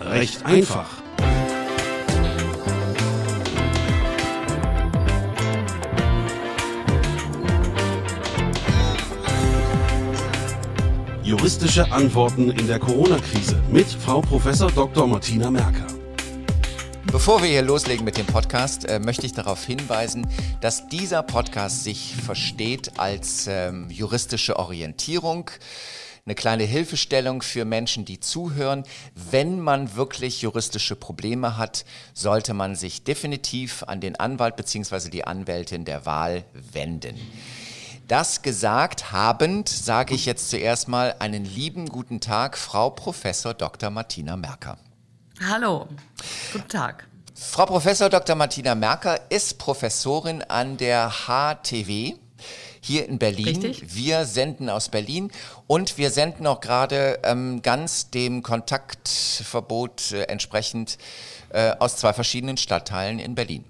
Recht einfach. Juristische Antworten in der Corona-Krise mit Frau Prof. Dr. Martina Merker. Bevor wir hier loslegen mit dem Podcast, äh, möchte ich darauf hinweisen, dass dieser Podcast sich versteht als ähm, juristische Orientierung eine kleine Hilfestellung für Menschen, die zuhören. Wenn man wirklich juristische Probleme hat, sollte man sich definitiv an den Anwalt bzw. die Anwältin der Wahl wenden. Das gesagt habend, sage ich jetzt zuerst mal einen lieben guten Tag, Frau Professor Dr. Martina Merker. Hallo, guten Tag. Frau Professor Dr. Martina Merker ist Professorin an der HTW hier in Berlin. Richtig. Wir senden aus Berlin und wir senden auch gerade ähm, ganz dem Kontaktverbot äh, entsprechend äh, aus zwei verschiedenen Stadtteilen in Berlin.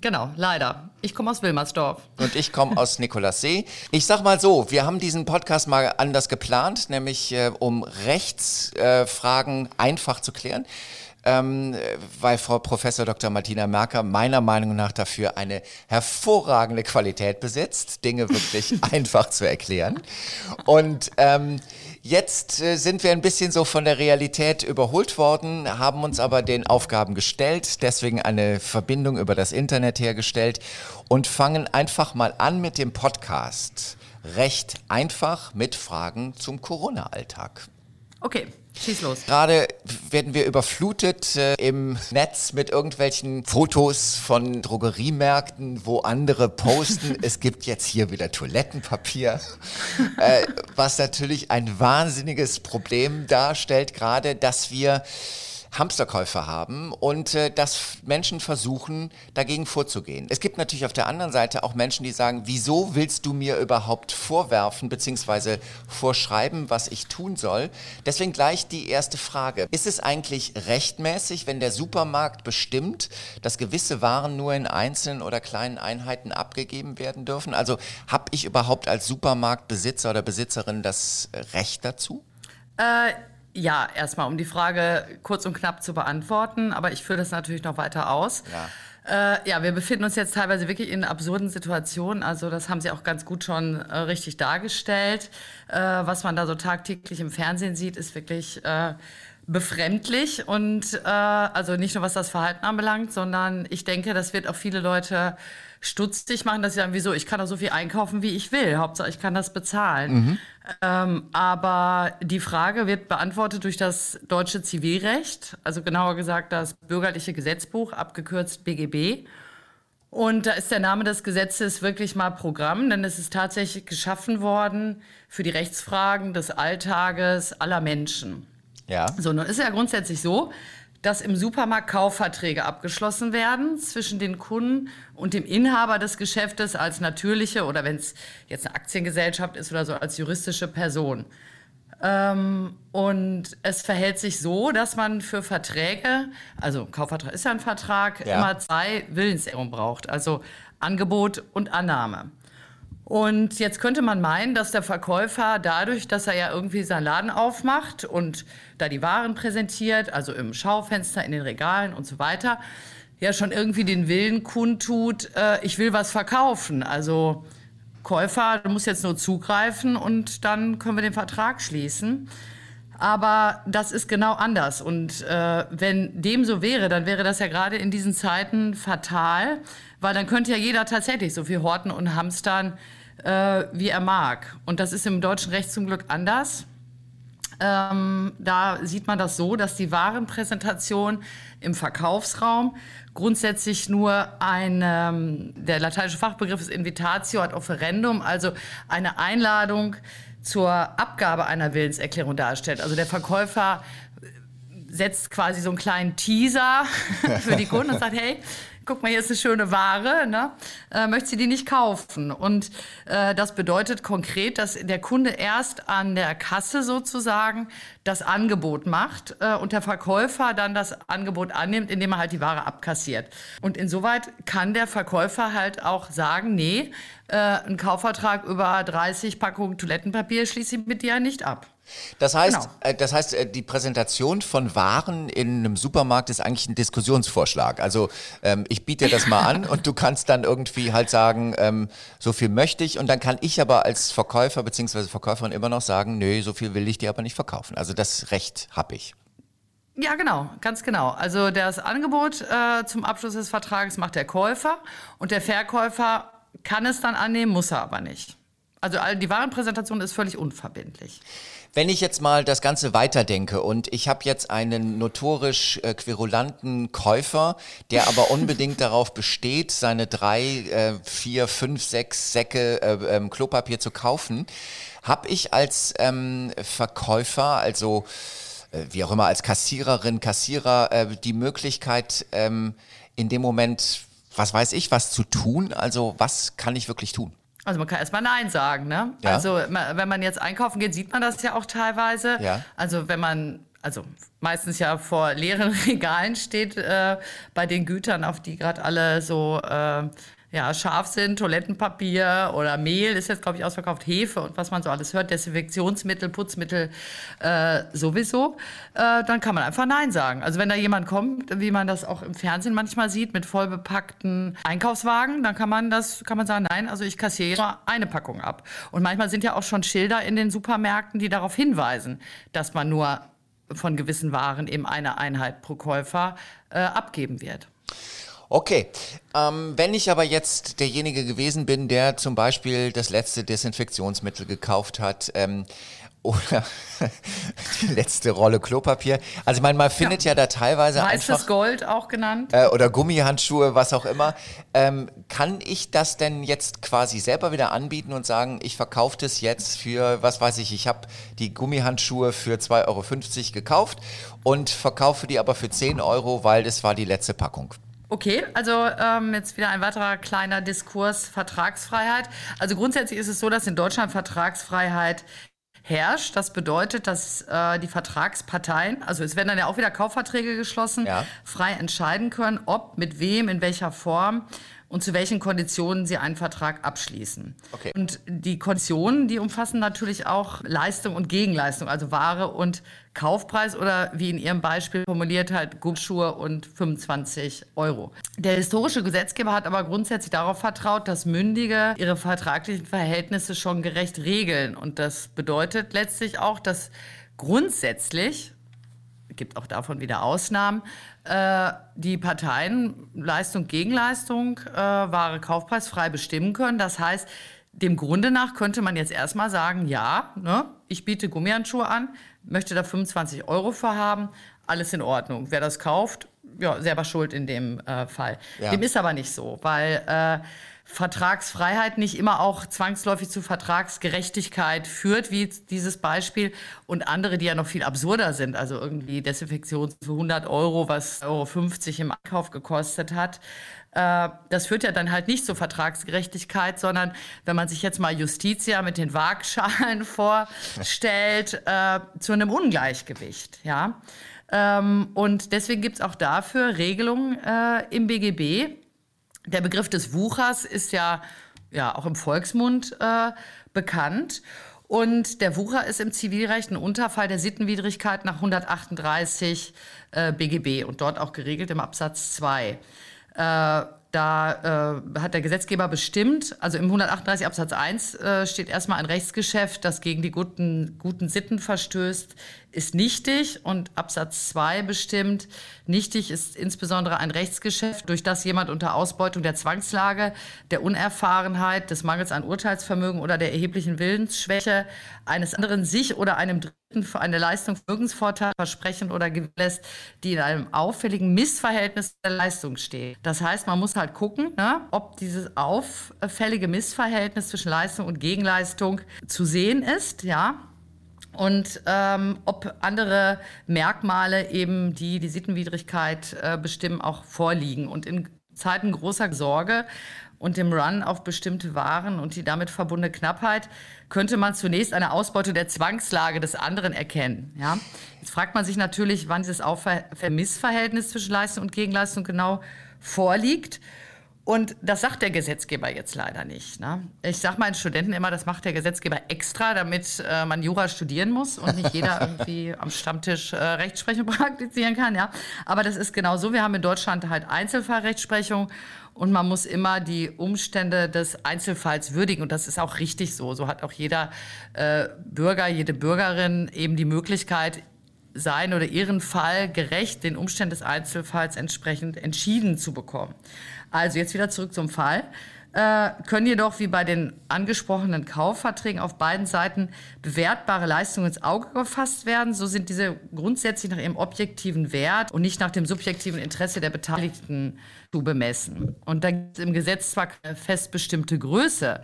Genau, leider. Ich komme aus Wilmersdorf. Und ich komme aus Nikolassee. Ich sag mal so, wir haben diesen Podcast mal anders geplant, nämlich äh, um Rechtsfragen einfach zu klären ähm, weil Frau Professor Dr. Martina Merker meiner Meinung nach dafür eine hervorragende Qualität besitzt, Dinge wirklich einfach zu erklären. Und ähm, Jetzt äh, sind wir ein bisschen so von der Realität überholt worden, haben uns aber den Aufgaben gestellt, deswegen eine Verbindung über das Internet hergestellt und fangen einfach mal an mit dem Podcast. Recht einfach mit Fragen zum Corona-Alltag. Okay, schieß los. Gerade werden wir überflutet äh, im Netz mit irgendwelchen Fotos von Drogeriemärkten, wo andere posten, es gibt jetzt hier wieder Toilettenpapier, äh, was natürlich ein wahnsinniges Problem darstellt, gerade dass wir Hamsterkäufe haben und äh, dass Menschen versuchen, dagegen vorzugehen. Es gibt natürlich auf der anderen Seite auch Menschen, die sagen, wieso willst du mir überhaupt vorwerfen bzw. vorschreiben, was ich tun soll? Deswegen gleich die erste Frage. Ist es eigentlich rechtmäßig, wenn der Supermarkt bestimmt, dass gewisse Waren nur in einzelnen oder kleinen Einheiten abgegeben werden dürfen? Also habe ich überhaupt als Supermarktbesitzer oder Besitzerin das Recht dazu? Äh, ja, erstmal, um die Frage kurz und knapp zu beantworten, aber ich führe das natürlich noch weiter aus. Ja. Äh, ja, wir befinden uns jetzt teilweise wirklich in absurden Situationen. Also das haben Sie auch ganz gut schon äh, richtig dargestellt. Äh, was man da so tagtäglich im Fernsehen sieht, ist wirklich äh, befremdlich und äh, also nicht nur was das Verhalten anbelangt, sondern ich denke, das wird auch viele Leute stutzig machen, dass sie sagen, wieso, ich kann doch so viel einkaufen, wie ich will. Hauptsache, ich kann das bezahlen. Mhm. Ähm, aber die Frage wird beantwortet durch das deutsche Zivilrecht, also genauer gesagt das bürgerliche Gesetzbuch, abgekürzt BGB. Und da ist der Name des Gesetzes wirklich mal Programm, denn es ist tatsächlich geschaffen worden für die Rechtsfragen des Alltages aller Menschen. Ja. So, nun ist ja grundsätzlich so, dass im Supermarkt Kaufverträge abgeschlossen werden zwischen den Kunden und dem Inhaber des Geschäftes als natürliche oder wenn es jetzt eine Aktiengesellschaft ist oder so als juristische Person. Ähm, und es verhält sich so, dass man für Verträge, also Kaufvertrag ist ja ein Vertrag, Ja. immer zwei Willensehrungen braucht, also Angebot und Annahme. Und jetzt könnte man meinen, dass der Verkäufer dadurch, dass er ja irgendwie seinen Laden aufmacht und da die Waren präsentiert, also im Schaufenster, in den Regalen und so weiter, ja schon irgendwie den Willen kundtut, äh, ich will was verkaufen. Also Käufer, du musst jetzt nur zugreifen und dann können wir den Vertrag schließen. Aber das ist genau anders. Und äh, wenn dem so wäre, dann wäre das ja gerade in diesen Zeiten fatal, weil dann könnte ja jeder tatsächlich so viel horten und hamstern, äh, wie er mag. Und das ist im deutschen Recht zum Glück anders. Ähm, da sieht man das so, dass die Warenpräsentation im Verkaufsraum grundsätzlich nur ein, ähm, der lateinische Fachbegriff ist Invitatio ad offerendum, also eine Einladung zur Abgabe einer Willenserklärung darstellt. Also der Verkäufer setzt quasi so einen kleinen Teaser für die Kunden und sagt, hey, guck mal, hier ist eine schöne Ware, ne? äh, möchtest du die nicht kaufen? Und äh, das bedeutet konkret, dass der Kunde erst an der Kasse sozusagen das Angebot macht äh, und der Verkäufer dann das Angebot annimmt, indem er halt die Ware abkassiert. Und insoweit kann der Verkäufer halt auch sagen, nee, äh, ein Kaufvertrag über 30 Packungen Toilettenpapier schließe ich mit dir nicht ab. Das heißt, genau. äh, das heißt, äh, die Präsentation von Waren in einem Supermarkt ist eigentlich ein Diskussionsvorschlag. Also ähm, ich biete dir das mal an und du kannst dann irgendwie halt sagen, ähm, so viel möchte ich und dann kann ich aber als Verkäufer bzw. Verkäuferin immer noch sagen, nö, so viel will ich dir aber nicht verkaufen. Also das Recht habe ich. Ja, genau, ganz genau. Also das Angebot äh, zum Abschluss des Vertrages macht der Käufer und der Verkäufer kann es dann annehmen, muss er aber nicht. Also die Warenpräsentation ist völlig unverbindlich. Wenn ich jetzt mal das Ganze weiterdenke und ich habe jetzt einen notorisch äh, querulanten Käufer, der aber unbedingt darauf besteht, seine drei, äh, vier, fünf, sechs Säcke äh, ähm, Klopapier zu kaufen, habe ich als ähm, Verkäufer, also äh, wie auch immer, als Kassiererin, Kassierer, äh, die Möglichkeit, ähm, in dem Moment, was weiß ich, was zu tun? Also was kann ich wirklich tun? Also man kann erstmal Nein sagen, ne? Ja. Also wenn man jetzt einkaufen geht, sieht man das ja auch teilweise. Ja. Also wenn man, also meistens ja vor leeren Regalen steht äh, bei den Gütern, auf die gerade alle so äh, ja, scharf sind, Toilettenpapier oder Mehl ist jetzt, glaube ich, ausverkauft, Hefe und was man so alles hört, Desinfektionsmittel, Putzmittel äh, sowieso, äh, dann kann man einfach Nein sagen. Also wenn da jemand kommt, wie man das auch im Fernsehen manchmal sieht, mit vollbepackten Einkaufswagen, dann kann man das, kann man sagen, nein, also ich kassiere eine Packung ab. Und manchmal sind ja auch schon Schilder in den Supermärkten, die darauf hinweisen, dass man nur von gewissen Waren eben eine Einheit pro Käufer äh, abgeben wird. Okay, ähm, wenn ich aber jetzt derjenige gewesen bin, der zum Beispiel das letzte Desinfektionsmittel gekauft hat, ähm, oder die letzte Rolle Klopapier. Also ich meine, man findet ja, ja da teilweise Weißes einfach... Gold auch genannt. Äh, oder Gummihandschuhe, was auch immer. Ähm, kann ich das denn jetzt quasi selber wieder anbieten und sagen, ich verkaufe das jetzt für, was weiß ich, ich habe die Gummihandschuhe für 2,50 Euro gekauft und verkaufe die aber für 10 Euro, weil das war die letzte Packung. Okay, also ähm, jetzt wieder ein weiterer kleiner Diskurs Vertragsfreiheit. Also grundsätzlich ist es so, dass in Deutschland Vertragsfreiheit herrscht. Das bedeutet, dass äh, die Vertragsparteien, also es werden dann ja auch wieder Kaufverträge geschlossen, ja. frei entscheiden können, ob, mit wem, in welcher Form und zu welchen Konditionen sie einen Vertrag abschließen. Okay. Und die Konditionen, die umfassen natürlich auch Leistung und Gegenleistung, also Ware und Kaufpreis oder wie in Ihrem Beispiel formuliert halt Gummischuhe und 25 Euro. Der historische Gesetzgeber hat aber grundsätzlich darauf vertraut, dass Mündige ihre vertraglichen Verhältnisse schon gerecht regeln. Und das bedeutet letztlich auch, dass grundsätzlich gibt auch davon wieder Ausnahmen, äh, die Parteien Leistung gegen Leistung, äh, Ware kaufpreisfrei bestimmen können. Das heißt, dem Grunde nach könnte man jetzt erstmal sagen, ja, ne, ich biete Gummihandschuhe an, möchte da 25 Euro für haben, alles in Ordnung. Wer das kauft, ja, selber schuld in dem äh, Fall. Ja. Dem ist aber nicht so, weil äh, Vertragsfreiheit nicht immer auch zwangsläufig zu Vertragsgerechtigkeit führt, wie dieses Beispiel, und andere, die ja noch viel absurder sind, also irgendwie Desinfektion für 100 Euro, was Euro 50 im Einkauf gekostet hat. Äh, das führt ja dann halt nicht zur Vertragsgerechtigkeit, sondern wenn man sich jetzt mal Justitia mit den Waagschalen vorstellt, äh, zu einem Ungleichgewicht, ja. Ähm, und deswegen gibt es auch dafür Regelungen äh, im BGB, der Begriff des Wuchers ist ja, ja auch im Volksmund äh, bekannt. Und der Wucher ist im Zivilrecht ein Unterfall der Sittenwidrigkeit nach 138 äh, BGB und dort auch geregelt im Absatz 2. Äh, da äh, hat der Gesetzgeber bestimmt, also im 138 Absatz 1 äh, steht erstmal ein Rechtsgeschäft, das gegen die guten, guten Sitten verstößt, ist nichtig. Und Absatz 2 bestimmt, nichtig ist insbesondere ein Rechtsgeschäft, durch das jemand unter Ausbeutung der Zwangslage, der Unerfahrenheit, des Mangels an Urteilsvermögen oder der erheblichen Willensschwäche eines anderen sich oder einem Dritten für eine Leistung Vermögensvorteil versprechen oder gewährlässt, die in einem auffälligen Missverhältnis der Leistung steht. Das heißt, man muss halt gucken, ne, ob dieses auffällige Missverhältnis zwischen Leistung und Gegenleistung zu sehen ist, ja, und ähm, ob andere Merkmale eben, die die Sittenwidrigkeit äh, bestimmen, auch vorliegen. Und in Zeiten großer Sorge und dem Run auf bestimmte Waren und die damit verbundene Knappheit könnte man zunächst eine Ausbeute der Zwangslage des anderen erkennen. Ja? Jetzt fragt man sich natürlich, wann dieses Missverhältnis zwischen Leistung und Gegenleistung genau vorliegt. Und das sagt der Gesetzgeber jetzt leider nicht. Ne? Ich sage meinen Studenten immer, das macht der Gesetzgeber extra, damit äh, man Jura studieren muss und nicht jeder irgendwie am Stammtisch äh, Rechtsprechung praktizieren kann. Ja? Aber das ist genau so. Wir haben in Deutschland halt Einzelfallrechtsprechung und man muss immer die Umstände des Einzelfalls würdigen. Und das ist auch richtig so. So hat auch jeder äh, Bürger, jede Bürgerin eben die Möglichkeit, sein oder ihren Fall gerecht den Umständen des Einzelfalls entsprechend entschieden zu bekommen. Also jetzt wieder zurück zum Fall. Äh, können jedoch wie bei den angesprochenen Kaufverträgen auf beiden Seiten bewertbare Leistungen ins Auge gefasst werden. So sind diese grundsätzlich nach ihrem objektiven Wert und nicht nach dem subjektiven Interesse der Beteiligten zu bemessen. Und da gibt es im Gesetz zwar keine fest bestimmte Größe,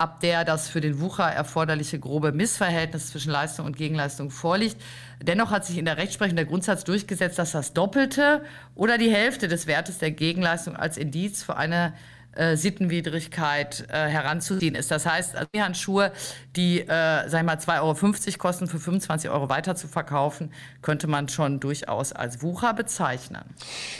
ab der das für den Wucher erforderliche grobe Missverhältnis zwischen Leistung und Gegenleistung vorliegt. Dennoch hat sich in der Rechtsprechung der Grundsatz durchgesetzt, dass das Doppelte oder die Hälfte des Wertes der Gegenleistung als Indiz für eine äh, Sittenwidrigkeit äh, heranzuziehen ist. Das heißt, also die Handschuhe, die, äh, sag ich mal, 2,50 Euro kosten, für 25 Euro weiter zu verkaufen, könnte man schon durchaus als Wucher bezeichnen.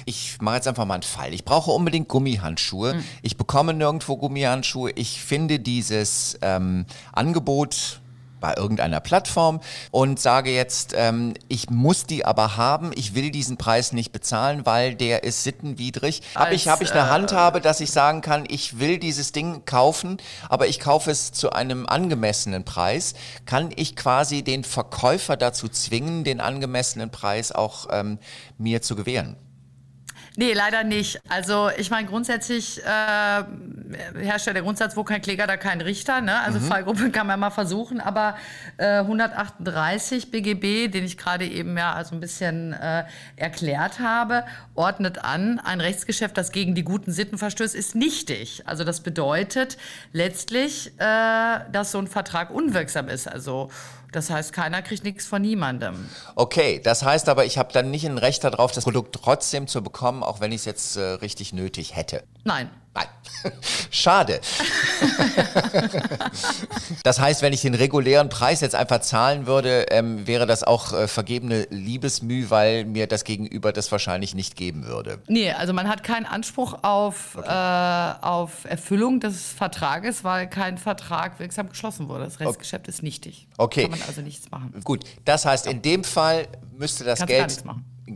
Ich mache jetzt einfach mal einen Fall. Ich brauche unbedingt Gummihandschuhe. Mhm. Ich bekomme nirgendwo Gummihandschuhe. Ich finde dieses ähm, Angebot bei irgendeiner Plattform und sage jetzt, ähm, ich muss die aber haben, ich will diesen Preis nicht bezahlen, weil der ist sittenwidrig. Habe ich, hab ich eine äh, Handhabe, dass ich sagen kann, ich will dieses Ding kaufen, aber ich kaufe es zu einem angemessenen Preis? Kann ich quasi den Verkäufer dazu zwingen, den angemessenen Preis auch ähm, mir zu gewähren? Nee, leider nicht. Also ich meine, grundsätzlich äh, herrscht ja der Grundsatz, wo kein Kläger, da kein Richter. Ne? Also mhm. Fallgruppe kann man mal versuchen, aber äh, 138 BGB, den ich gerade eben ja also ein bisschen äh, erklärt habe, ordnet an, ein Rechtsgeschäft, das gegen die guten Sitten verstößt, ist nichtig. Also das bedeutet letztlich, äh, dass so ein Vertrag unwirksam ist. Also das heißt, keiner kriegt nichts von niemandem. Okay, das heißt aber, ich habe dann nicht ein Recht darauf, das Produkt trotzdem zu bekommen, auch wenn ich es jetzt äh, richtig nötig hätte. Nein. Nein. Schade. das heißt, wenn ich den regulären Preis jetzt einfach zahlen würde, ähm, wäre das auch äh, vergebene Liebesmüh, weil mir das Gegenüber das wahrscheinlich nicht geben würde. Nee, also man hat keinen Anspruch auf, okay. äh, auf Erfüllung des Vertrages, weil kein Vertrag wirksam geschlossen wurde. Das Restgeschäft okay. ist nichtig. Okay. Kann man also nichts machen. Gut, das heißt, in dem Fall müsste das Kannst Geld.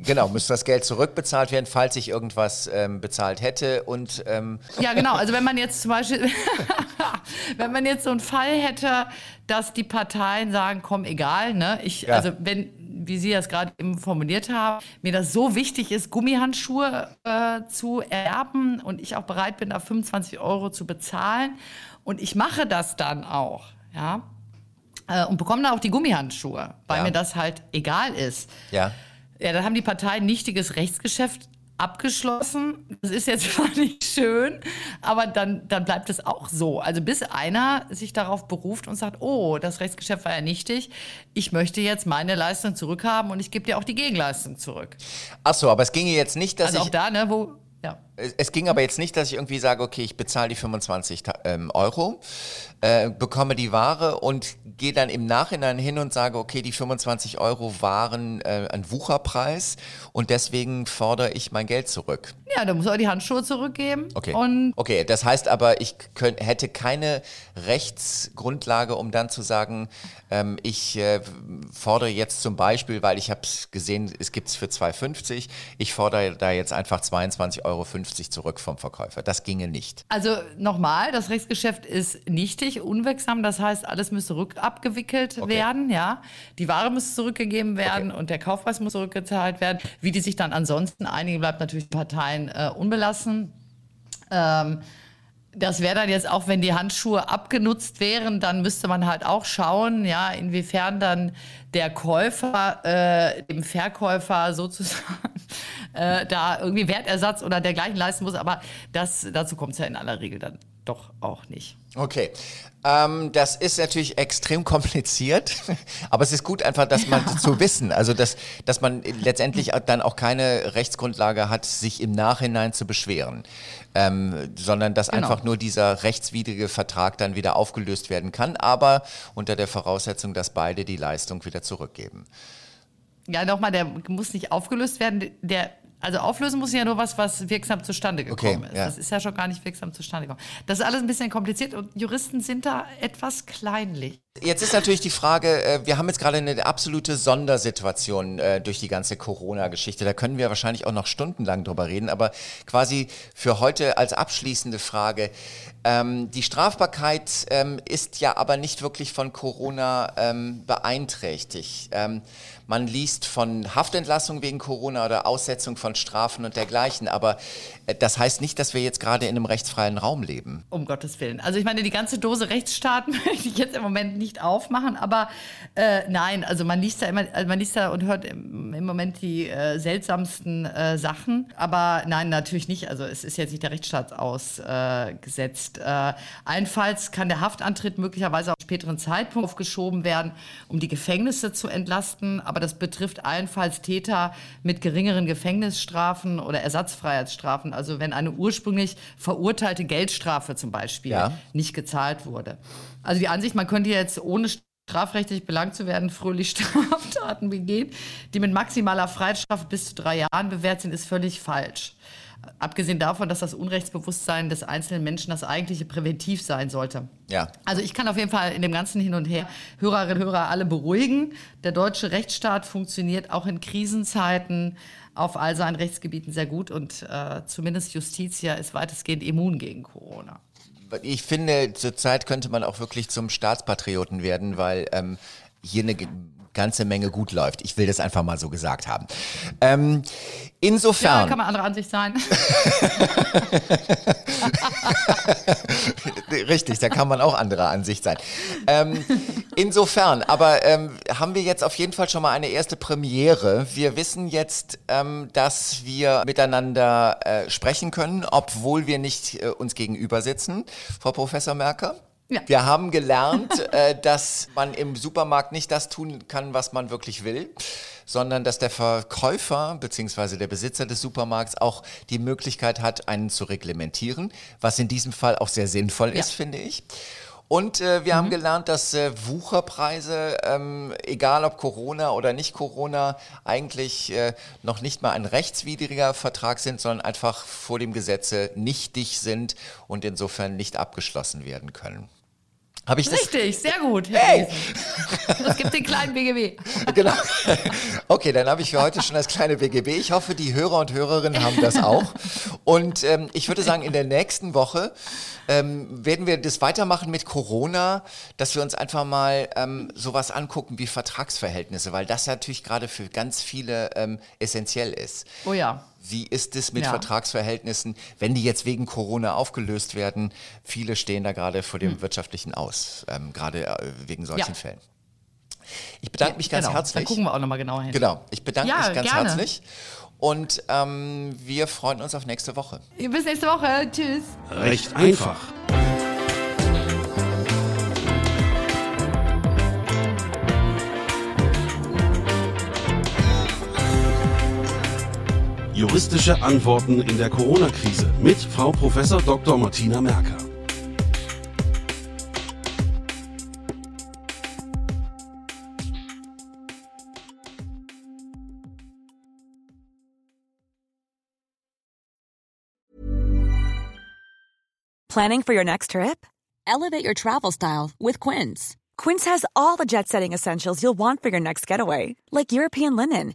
Genau, müsste das Geld zurückbezahlt werden, falls ich irgendwas ähm, bezahlt hätte. Und, ähm ja, genau. Also wenn man jetzt zum Beispiel, wenn man jetzt so einen Fall hätte, dass die Parteien sagen, komm, egal, ne? Ich, ja. also wenn, wie Sie das gerade eben formuliert haben, mir das so wichtig ist, Gummihandschuhe äh, zu erben und ich auch bereit bin, da 25 Euro zu bezahlen und ich mache das dann auch, ja, äh, und bekomme dann auch die Gummihandschuhe, weil ja. mir das halt egal ist. Ja ja, dann haben die Parteien nichtiges Rechtsgeschäft abgeschlossen. Das ist jetzt zwar nicht schön, aber dann, dann bleibt es auch so. Also bis einer sich darauf beruft und sagt, oh, das Rechtsgeschäft war ja nichtig, ich möchte jetzt meine Leistung zurückhaben und ich gebe dir auch die Gegenleistung zurück. Ach so, aber es ginge jetzt nicht, dass also ich... auch da, ne, wo... Ja. Es ging aber jetzt nicht, dass ich irgendwie sage, okay, ich bezahle die 25 ähm, Euro, äh, bekomme die Ware und gehe dann im Nachhinein hin und sage, okay, die 25 Euro waren äh, ein Wucherpreis und deswegen fordere ich mein Geld zurück. Ja, dann muss er die Handschuhe zurückgeben. Okay. Und okay, das heißt aber, ich könnt, hätte keine Rechtsgrundlage, um dann zu sagen, ähm, ich äh, fordere jetzt zum Beispiel, weil ich habe es gesehen, es gibt es für 2,50, ich fordere da jetzt einfach 22,50 Euro zurück vom Verkäufer. Das ginge nicht. Also nochmal, das Rechtsgeschäft ist nichtig unwirksam. Das heißt, alles müsste rückabgewickelt okay. werden. Ja, die Ware muss zurückgegeben werden okay. und der Kaufpreis muss zurückgezahlt werden. Wie die sich dann ansonsten einigen, bleibt natürlich Parteien äh, unbelassen. Ähm, Das wäre dann jetzt auch, wenn die Handschuhe abgenutzt wären, dann müsste man halt auch schauen, ja, inwiefern dann der Käufer äh, dem Verkäufer sozusagen äh, da irgendwie Wertersatz oder dergleichen leisten muss. Aber das, dazu kommt es ja in aller Regel dann doch auch nicht. Okay, ähm, das ist natürlich extrem kompliziert, aber es ist gut einfach, dass man ja. zu wissen, also dass, dass man letztendlich dann auch keine Rechtsgrundlage hat, sich im Nachhinein zu beschweren, ähm, sondern dass genau. einfach nur dieser rechtswidrige Vertrag dann wieder aufgelöst werden kann, aber unter der Voraussetzung, dass beide die Leistung wieder zurückgeben. Ja, nochmal, der muss nicht aufgelöst werden. Der also auflösen muss ja nur was, was wirksam zustande gekommen okay, ist. Ja. Das ist ja schon gar nicht wirksam zustande gekommen. Das ist alles ein bisschen kompliziert und Juristen sind da etwas kleinlich. Jetzt ist natürlich die Frage, äh, wir haben jetzt gerade eine absolute Sondersituation äh, durch die ganze Corona-Geschichte. Da können wir wahrscheinlich auch noch stundenlang drüber reden, aber quasi für heute als abschließende Frage. Ähm, die Strafbarkeit ähm, ist ja aber nicht wirklich von Corona ähm, beeinträchtigt. Man liest von Haftentlassung wegen Corona oder Aussetzung von Strafen und dergleichen, aber äh, das heißt nicht, dass wir jetzt gerade in einem rechtsfreien Raum leben. Um Gottes Willen. Also ich meine, die ganze Dose Rechtsstaat möchte ich jetzt im Moment nicht aufmachen, aber äh, nein, also man liest da immer, also man liest da und hört im, im Moment die äh, seltsamsten äh, Sachen, aber nein, natürlich nicht. Also es ist jetzt nicht der Rechtsstaat ausgesetzt. Äh, allenfalls kann der Haftantritt möglicherweise auf späteren Zeitpunkt aufgeschoben werden, um die Gefängnisse zu entlasten aber das betrifft allenfalls Täter mit geringeren Gefängnisstrafen oder Ersatzfreiheitsstrafen. Also wenn eine ursprünglich verurteilte Geldstrafe zum Beispiel ja. nicht gezahlt wurde. Also die Ansicht, man könnte jetzt ohne strafrechtlich belangt zu werden, fröhlich Straftaten begehen, die mit maximaler Freiheitsstrafe bis zu drei Jahren bewährt sind, ist völlig falsch. Abgesehen davon, dass das Unrechtsbewusstsein des einzelnen Menschen das eigentliche Präventiv sein sollte. Ja. Also ich kann auf jeden Fall in dem ganzen Hin und Her Hörerinnen und Hörer alle beruhigen. Der deutsche Rechtsstaat funktioniert auch in Krisenzeiten auf all seinen Rechtsgebieten sehr gut und äh, zumindest Justitia ist weitestgehend immun gegen Corona. Ich finde, zurzeit könnte man auch wirklich zum Staatspatrioten werden, weil ähm, hier eine ganze Menge gut läuft. Ich will das einfach mal so gesagt haben. Ähm, insofern. Ja, kann man anderer Ansicht sein. Richtig, da kann man auch anderer Ansicht sein. Ähm, insofern, aber ähm, haben wir jetzt auf jeden Fall schon mal eine erste Premiere. Wir wissen jetzt, ähm, dass wir miteinander äh, sprechen können, obwohl wir nicht äh, uns gegenüber sitzen, Frau Professor Merker. Ja. Wir haben gelernt, äh, dass man im Supermarkt nicht das tun kann, was man wirklich will, sondern dass der Verkäufer bzw. der Besitzer des Supermarkts auch die Möglichkeit hat, einen zu reglementieren, was in diesem Fall auch sehr sinnvoll ist, ja. finde ich. Und äh, wir mhm. haben gelernt, dass äh, Wucherpreise, ähm, egal ob Corona oder nicht Corona, eigentlich äh, noch nicht mal ein rechtswidriger Vertrag sind, sondern einfach vor dem Gesetze nichtig sind und insofern nicht abgeschlossen werden können. Hab ich das? Richtig, sehr gut. Hey. Es gibt den kleinen BGB. Genau. Okay, dann habe ich für heute schon das kleine BGB. Ich hoffe, die Hörer und Hörerinnen haben das auch. Und ähm, ich würde sagen, in der nächsten Woche ähm, werden wir das weitermachen mit Corona, dass wir uns einfach mal ähm, sowas angucken wie Vertragsverhältnisse, weil das natürlich gerade für ganz viele ähm, essentiell ist. Oh ja. Wie ist es mit ja. Vertragsverhältnissen, wenn die jetzt wegen Corona aufgelöst werden? Viele stehen da gerade vor dem hm. wirtschaftlichen Aus, ähm, gerade äh, wegen solchen ja. Fällen. Ich bedanke mich ganz genau. herzlich. Da gucken wir auch nochmal genauer hin. Genau, ich bedanke ja, mich ganz gerne. herzlich. Und ähm, wir freuen uns auf nächste Woche. Bis nächste Woche. Tschüss. Recht einfach. Juristische Antworten in der Corona-Krise mit Frau Prof. Dr. Martina Merker. Planning for your next trip? Elevate your travel style with Quince. Quince has all the jet setting essentials you'll want for your next getaway, like European linen